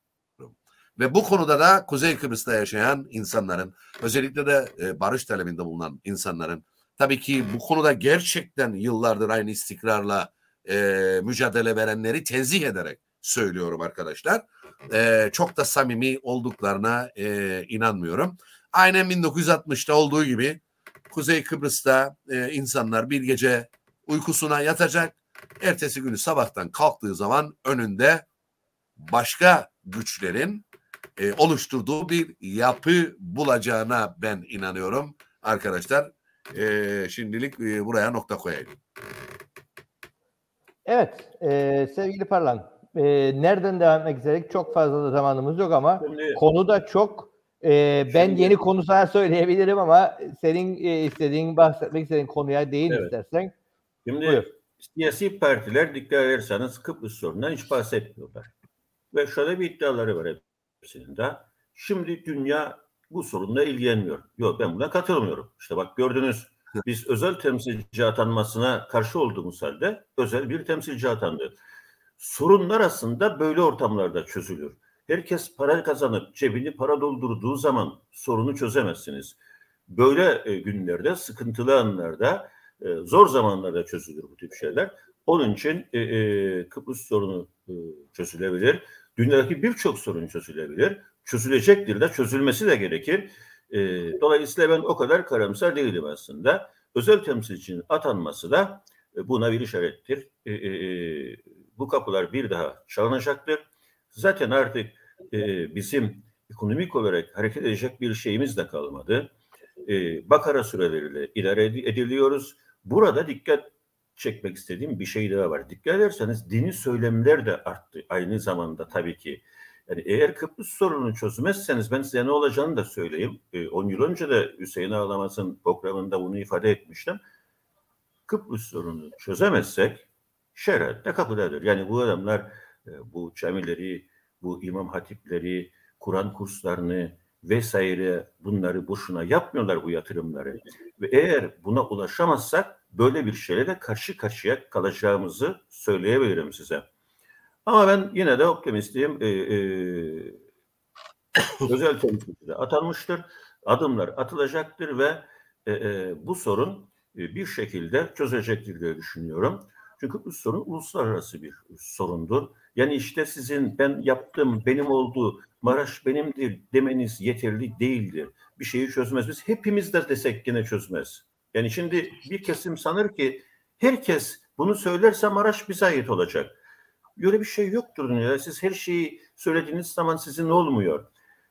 Ve bu konuda da Kuzey Kıbrıs'ta yaşayan insanların özellikle de e, barış talebinde bulunan insanların tabii ki bu konuda gerçekten yıllardır aynı istikrarla e, mücadele verenleri tenzih ederek söylüyorum arkadaşlar. E, çok da samimi olduklarına e, inanmıyorum. Aynen 1960'ta olduğu gibi Kuzey Kıbrıs'ta e, insanlar bir gece uykusuna yatacak. Ertesi günü sabahtan kalktığı zaman önünde başka güçlerin e, oluşturduğu bir yapı bulacağına ben inanıyorum arkadaşlar. E, şimdilik e, buraya nokta koyayım. Evet e, sevgili Parlan e, nereden devam etmek istedik? Çok fazla da zamanımız yok ama Şimdi, konu da çok e, ben şimdi, yeni konu sana söyleyebilirim ama senin e, istediğin bahsetmek istediğin konuya değil evet. istersen. Şimdi Buyur. siyasi partiler dikkat ederseniz Kıbrıs sorunundan hiç bahsetmiyorlar. Ve şöyle bir iddiaları var hepsinin de. Şimdi dünya bu sorunla ilgilenmiyor. Yok ben buna katılmıyorum. İşte bak gördünüz biz özel temsilci atanmasına karşı olduğumuz halde özel bir temsilci atandı. Sorunlar aslında böyle ortamlarda çözülür. Herkes para kazanıp cebini para doldurduğu zaman sorunu çözemezsiniz. Böyle e, günlerde, sıkıntılı anlarda, e, zor zamanlarda çözülür bu tip şeyler. Onun için e, e, Kıbrıs sorunu çözülebilir. Dünyadaki birçok sorun çözülebilir. Çözülecektir de çözülmesi de gerekir. E, dolayısıyla ben o kadar karamsar değilim aslında. Özel temsilcinin atanması da e, buna bir işarettir. E, e, e, bu kapılar bir daha çalınacaktır. Zaten artık e, bizim ekonomik olarak hareket edecek bir şeyimiz de kalmadı. E, bakara süreleriyle idare ediliyoruz. Burada dikkat çekmek istediğim bir şey daha var. Dikkat ederseniz dini söylemler de arttı aynı zamanda tabii ki. Yani eğer Kıbrıs sorununu çözmezseniz ben size ne olacağını da söyleyeyim. 10 e, yıl önce de Hüseyin Ağlamaz'ın programında bunu ifade etmiştim. Kıbrıs sorununu çözemezsek şeriat de kapıdadır. Yani bu adamlar e, bu camileri, bu imam hatipleri, Kur'an kurslarını vesaire bunları boşuna yapmıyorlar bu yatırımları. Ve eğer buna ulaşamazsak böyle bir şeyle de karşı karşıya kalacağımızı söyleyebilirim size. Ama ben yine de optimistim. Ee, e, özel temsilcide atanmıştır. Adımlar atılacaktır ve e, e, bu sorun e, bir şekilde çözecektir diye düşünüyorum. Çünkü bu sorun uluslararası bir sorundur. Yani işte sizin ben yaptım, benim oldu, Maraş benimdir demeniz yeterli değildir. Bir şeyi çözmez. Biz hepimiz de desek yine çözmez. Yani şimdi bir kesim sanır ki herkes bunu söylerse Maraş bize ait olacak. Böyle bir şey yoktur dünyada. Siz her şeyi söylediğiniz zaman sizin olmuyor.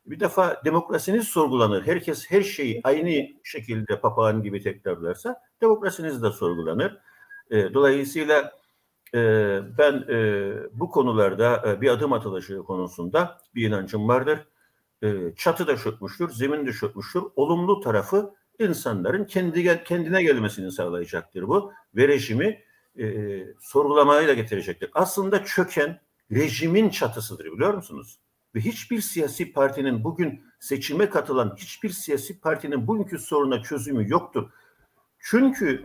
Bir defa demokrasiniz sorgulanır. Herkes her şeyi aynı şekilde papağan gibi tekrarlarsa demokrasiniz de sorgulanır. E, dolayısıyla e, ben e, bu konularda e, bir adım atılacağı konusunda bir inancım vardır. E, çatı da çökmüştür, zemin de çökmüştür. Olumlu tarafı insanların kendi kendine gelmesini sağlayacaktır bu. Ve rejimi e, sorgulamaya da getirecektir. Aslında çöken rejimin çatısıdır biliyor musunuz? Ve hiçbir siyasi partinin bugün seçime katılan hiçbir siyasi partinin bugünkü soruna çözümü yoktur. Çünkü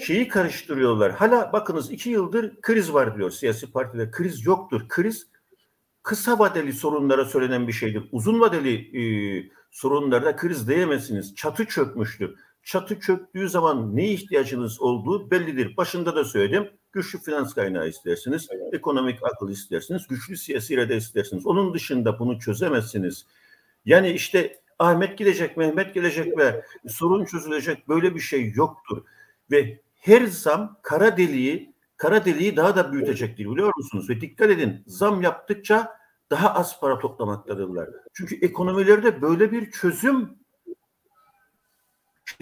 şeyi karıştırıyorlar. Hala bakınız iki yıldır kriz var diyor siyasi partiler. Kriz yoktur. Kriz kısa vadeli sorunlara söylenen bir şeydir. Uzun vadeli e, sorunlarda kriz diyemezsiniz. Çatı çökmüştür. Çatı çöktüğü zaman ne ihtiyacınız olduğu bellidir. Başında da söyledim. Güçlü finans kaynağı istersiniz, ekonomik akıl istersiniz, güçlü siyasi irade istersiniz. Onun dışında bunu çözemezsiniz. Yani işte Ahmet gelecek, Mehmet gelecek ve sorun çözülecek böyle bir şey yoktur. Ve her zam kara deliği kara deliği daha da büyütecektir biliyor musunuz? Ve dikkat edin zam yaptıkça daha az para toplamaktadırlar. Çünkü ekonomilerde böyle bir çözüm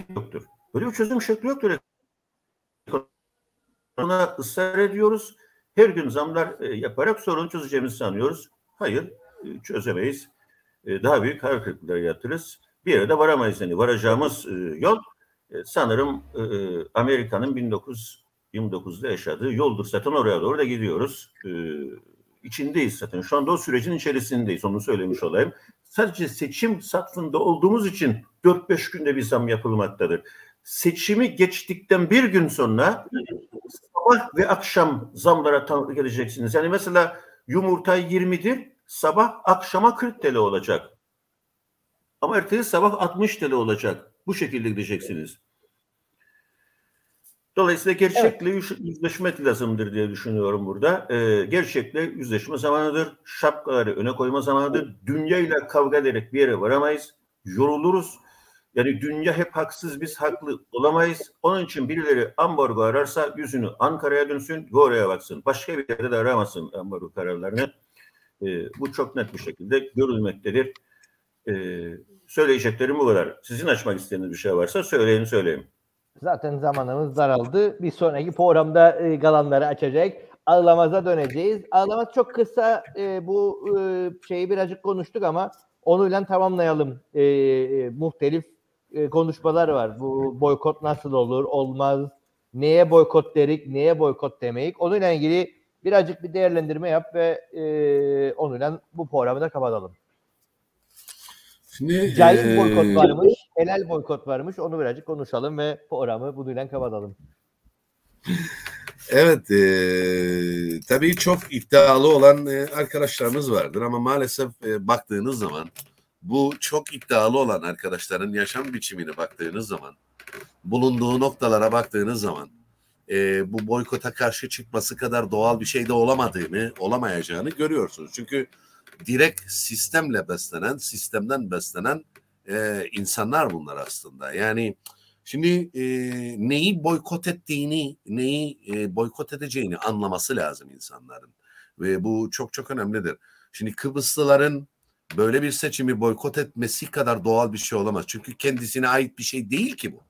yoktur. Böyle bir çözüm şekli yoktur. Ona ısrar ediyoruz. Her gün zamlar e, yaparak sorunu çözeceğimizi sanıyoruz. Hayır, e, çözemeyiz. E, daha büyük hayal kırıklıkları yaratırız. Bir yere de varamayız. Yani varacağımız yol sanırım Amerika'nın 1929'da yaşadığı yoldur. Zaten oraya doğru da gidiyoruz. İçindeyiz zaten. Şu anda o sürecin içerisindeyiz. Onu söylemiş olayım. Sadece seçim safında olduğumuz için 4-5 günde bir zam yapılmaktadır. Seçimi geçtikten bir gün sonra sabah ve akşam zamlara tanıklık edeceksiniz. Yani mesela yumurta 20'dir, sabah akşama 40 TL olacak. Ama ertesi sabah 60 TL olacak. Bu şekilde gideceksiniz. Dolayısıyla gerçekle evet. yüzleşmek lazımdır diye düşünüyorum burada. Ee, gerçekle yüzleşme zamanıdır. Şapkaları öne koyma zamanıdır. Dünya ile kavga ederek bir yere varamayız. Yoruluruz. Yani dünya hep haksız biz haklı olamayız. Onun için birileri ambargo ararsa yüzünü Ankara'ya dönsün oraya baksın. Başka bir yerde de aramasın ambargo kararlarını. Ee, bu çok net bir şekilde görülmektedir. Ee, söyleyeceklerim bu kadar. Sizin açmak istediğiniz bir şey varsa söyleyin söyleyeyim. Zaten zamanımız daraldı. Bir sonraki programda e, kalanları açacak. Ağlamaz'a döneceğiz. Ağlamaz çok kısa e, bu e, şeyi birazcık konuştuk ama onunla tamamlayalım. E, e, muhtelif e, konuşmalar var. Bu boykot nasıl olur, olmaz, neye boykot derik, neye boykot demeyik. Onunla ilgili birazcık bir değerlendirme yap ve e, onunla bu programı da kapatalım. Şimdi, Caiz ee... boykot varmış, helal boykot varmış. Onu birazcık konuşalım ve programı bununla kapatalım. Evet, e, tabii çok iddialı olan e, arkadaşlarımız vardır ama maalesef e, baktığınız zaman bu çok iddialı olan arkadaşların yaşam biçimine baktığınız zaman, bulunduğu noktalara baktığınız zaman e, bu boykota karşı çıkması kadar doğal bir şey de olamadığını, olamayacağını görüyorsunuz. Çünkü direkt sistemle beslenen, sistemden beslenen e, insanlar bunlar aslında. Yani şimdi e, neyi boykot ettiğini, neyi e, boykot edeceğini anlaması lazım insanların. Ve bu çok çok önemlidir. Şimdi Kıbrıslıların böyle bir seçimi boykot etmesi kadar doğal bir şey olamaz. Çünkü kendisine ait bir şey değil ki bu.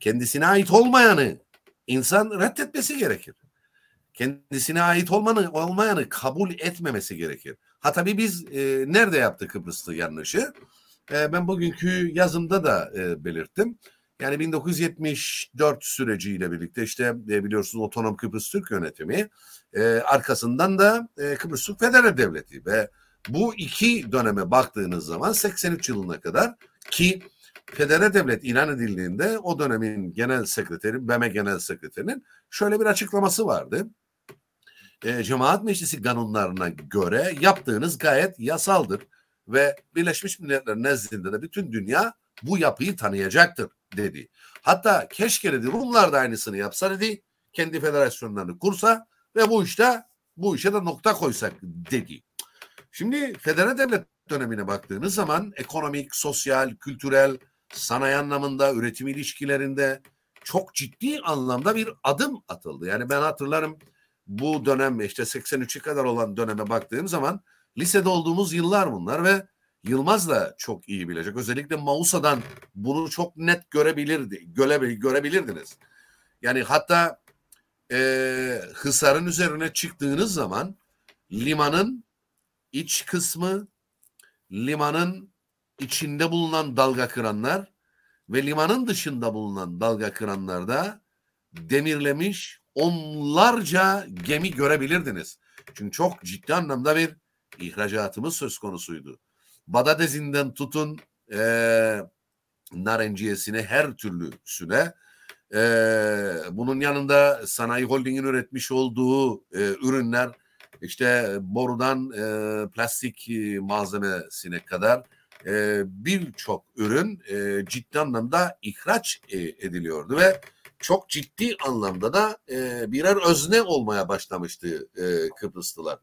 Kendisine ait olmayanı insan reddetmesi gerekir. Kendisine ait olmanı, olmayanı kabul etmemesi gerekir. Ha tabii biz e, nerede yaptık Kıbrıs'ta yanlışı? E, ben bugünkü yazımda da e, belirttim. Yani 1974 süreciyle birlikte işte e, biliyorsunuz Otonom Kıbrıs Türk Yönetimi e, arkasından da e, Kıbrıs Türk Federal Devleti ve bu iki döneme baktığınız zaman 83 yılına kadar ki federal devlet ilan edildiğinde o dönemin genel sekreteri, BM genel sekreterinin şöyle bir açıklaması vardı. E, Cemaat Meclisi kanunlarına göre yaptığınız gayet yasaldır ve Birleşmiş Milletler nezdinde de bütün dünya bu yapıyı tanıyacaktır dedi. Hatta keşke dedi Rumlar da aynısını yapsa dedi. Kendi federasyonlarını kursa ve bu işte bu işe de nokta koysak dedi. Şimdi federal devlet dönemine baktığınız zaman ekonomik, sosyal, kültürel, sanayi anlamında, üretim ilişkilerinde çok ciddi anlamda bir adım atıldı. Yani ben hatırlarım bu dönem işte 83'e kadar olan döneme baktığım zaman lisede olduğumuz yıllar bunlar ve Yılmaz da çok iyi bilecek. Özellikle Mausa'dan bunu çok net görebilirdi, göre, görebilirdiniz. Yani hatta e, Hısar'ın üzerine çıktığınız zaman limanın iç kısmı, limanın içinde bulunan dalga kıranlar ve limanın dışında bulunan dalga kıranlarda demirlemiş onlarca gemi görebilirdiniz. Çünkü çok ciddi anlamda bir ihracatımız söz konusuydu. Badadezinden tutun e, narenciyesine her türlüsüne e, bunun yanında Sanayi Holding'in üretmiş olduğu e, ürünler işte borudan e, plastik malzemesine kadar e, birçok ürün e, ciddi anlamda ihraç e, ediliyordu ve çok ciddi anlamda da e, birer özne olmaya başlamıştı e, Kıbrıslılar.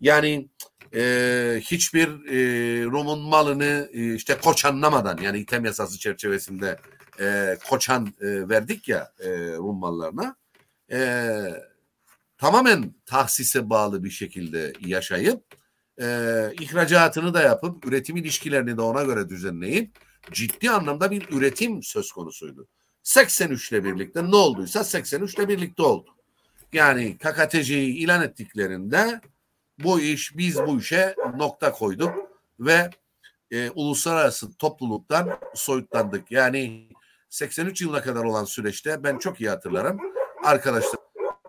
Yani e, hiçbir e, Rum'un malını e, işte koçanlamadan yani item yasası çerçevesinde e, koçan e, verdik ya e, Rum mallarına e, tamamen tahsise bağlı bir şekilde yaşayıp e, ihracatını da yapıp üretim ilişkilerini de ona göre düzenleyip ciddi anlamda bir üretim söz konusuydu. 83 ile birlikte ne olduysa 83 ile birlikte oldu. Yani KKTC'yi ilan ettiklerinde bu iş biz bu işe nokta koyduk ve e, uluslararası topluluktan soyutlandık. Yani 83 yılına kadar olan süreçte ben çok iyi hatırlarım. Arkadaşlar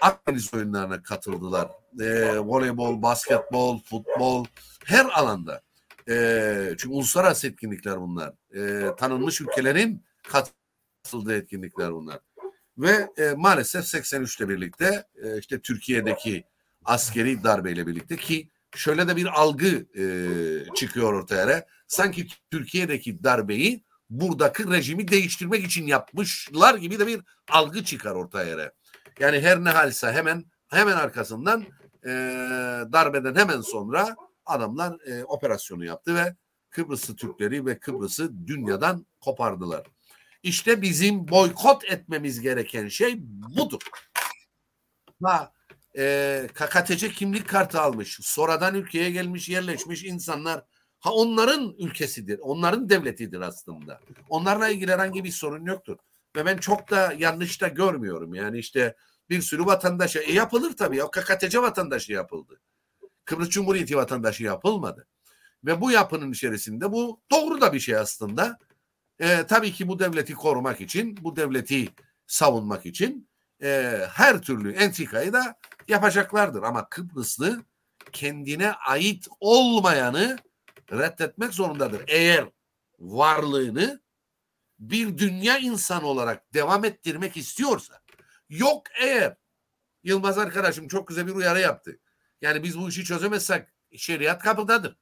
Akdeniz oyunlarına katıldılar. E, voleybol, basketbol, futbol her alanda. E, çünkü uluslararası etkinlikler bunlar. E, tanınmış ülkelerin katıldığı etkinlikler bunlar. Ve e, maalesef 83 ile birlikte e, işte Türkiye'deki askeri darbeyle birlikte ki şöyle de bir algı e, çıkıyor ortaya. Sanki Türkiye'deki darbeyi buradaki rejimi değiştirmek için yapmışlar gibi de bir algı çıkar ortaya. Yani her ne halse hemen hemen arkasından e, darbeden hemen sonra adamlar e, operasyonu yaptı ve Kıbrıs'ı Türkleri ve Kıbrıs'ı dünyadan kopardılar. İşte bizim boykot etmemiz gereken şey budur. Ha, e, KKTC kimlik kartı almış. Sonradan ülkeye gelmiş, yerleşmiş insanlar. Ha onların ülkesidir. Onların devletidir aslında. Onlarla ilgili herhangi bir sorun yoktur. Ve ben çok da yanlış da görmüyorum. Yani işte bir sürü vatandaşa e yapılır tabii. O KKTC vatandaşı yapıldı. Kıbrıs Cumhuriyeti vatandaşı yapılmadı. Ve bu yapının içerisinde bu doğru da bir şey aslında. E, tabii ki bu devleti korumak için, bu devleti savunmak için e, her türlü entrikayı da yapacaklardır. Ama Kıbrıslı kendine ait olmayanı reddetmek zorundadır. Eğer varlığını bir dünya insanı olarak devam ettirmek istiyorsa. Yok eğer Yılmaz arkadaşım çok güzel bir uyarı yaptı. Yani biz bu işi çözemezsek şeriat kapıdadır.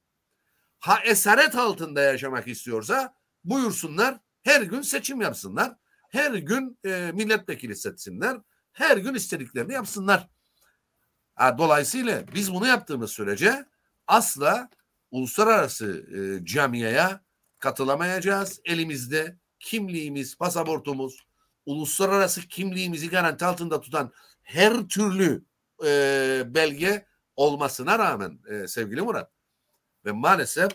Ha esaret altında yaşamak istiyorsa buyursunlar her gün seçim yapsınlar. Her gün e, milletvekili seçsinler. Her gün istediklerini yapsınlar. Dolayısıyla biz bunu yaptığımız sürece asla uluslararası e, camiaya katılamayacağız. Elimizde kimliğimiz, pasaportumuz, uluslararası kimliğimizi garanti altında tutan her türlü e, belge olmasına rağmen e, sevgili Murat ve maalesef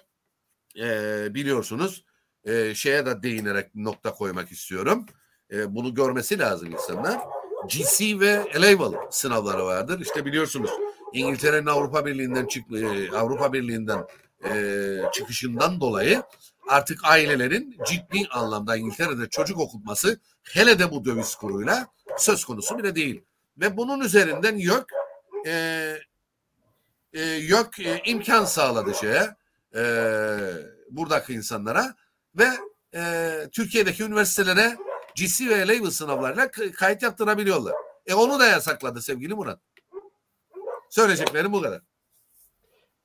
e, biliyorsunuz e, şeye de değinerek nokta koymak istiyorum. E, bunu görmesi lazım insanlar. GC ve A-Level sınavları vardır. İşte biliyorsunuz İngiltere'nin Avrupa Birliği'nden çık e, Avrupa Birliği'nden e, çıkışından dolayı artık ailelerin ciddi anlamda İngiltere'de çocuk okutması hele de bu döviz kuruyla söz konusu bile değil. Ve bunun üzerinden YÖK e, e, YÖK e, imkan sağladı şeye. e, buradaki insanlara ve e, Türkiye'deki üniversitelere GC ve label sınavlarıyla kayıt yaptırabiliyorlar. E onu da yasakladı sevgili Murat. Söyleyeceklerim bu kadar.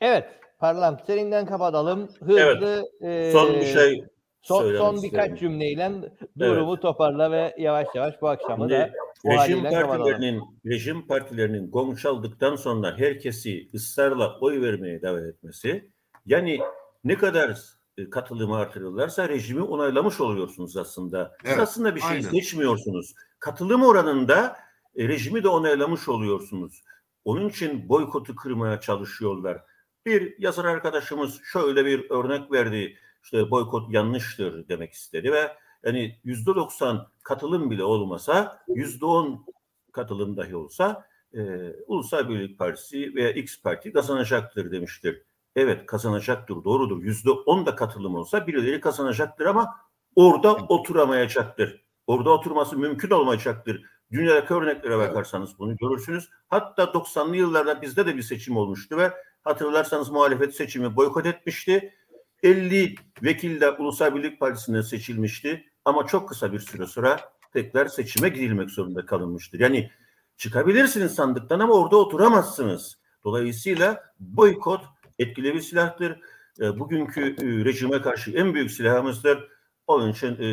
Evet. Parlamentarinden kapatalım. Hızlı e, Son bir şey son, son birkaç isterim. cümleyle durumu toparla ve yavaş yavaş bu akşamı da Şimdi bu rejim haliyle kapatalım. partilerinin rejim partilerinin gong çaldıktan sonra herkesi ısrarla oy vermeye davet etmesi yani ne kadar e, katılımı artırırlarsa rejimi onaylamış oluyorsunuz aslında. Siz Evet, aslında bir şey aynen. seçmiyorsunuz. Katılım oranında e, rejimi de onaylamış oluyorsunuz. Onun için boykotu kırmaya çalışıyorlar. Bir yazar arkadaşımız şöyle bir örnek verdi. İşte boykot yanlıştır demek istedi ve yani yüzde doksan katılım bile olmasa yüzde on katılım dahi olsa e, Ulusal Birlik Partisi veya X Parti kazanacaktır demiştir. Evet kazanacaktır doğrudur. Yüzde on da katılım olsa birileri kazanacaktır ama orada oturamayacaktır. Orada oturması mümkün olmayacaktır. Dünyadaki örneklere bakarsanız bunu görürsünüz. Hatta 90'lı yıllarda bizde de bir seçim olmuştu ve hatırlarsanız muhalefet seçimi boykot etmişti. 50 vekil de Ulusal Birlik Partisi'ne seçilmişti ama çok kısa bir süre sonra tekrar seçime gidilmek zorunda kalınmıştır. Yani çıkabilirsiniz sandıktan ama orada oturamazsınız. Dolayısıyla boykot etkili bir silahtır. E, bugünkü e, rejime karşı en büyük silahımızdır. Onun için e,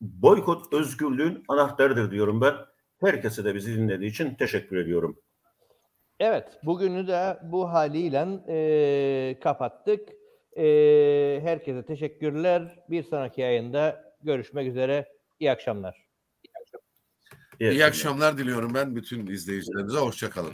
boykot özgürlüğün anahtarıdır diyorum ben. Herkese de bizi dinlediği için teşekkür ediyorum. Evet, bugünü de bu haliyle e, kapattık. E, herkese teşekkürler. Bir sonraki yayında görüşmek üzere. İyi akşamlar. İyi akşamlar diliyorum ben bütün izleyicilerimize. Hoşçakalın.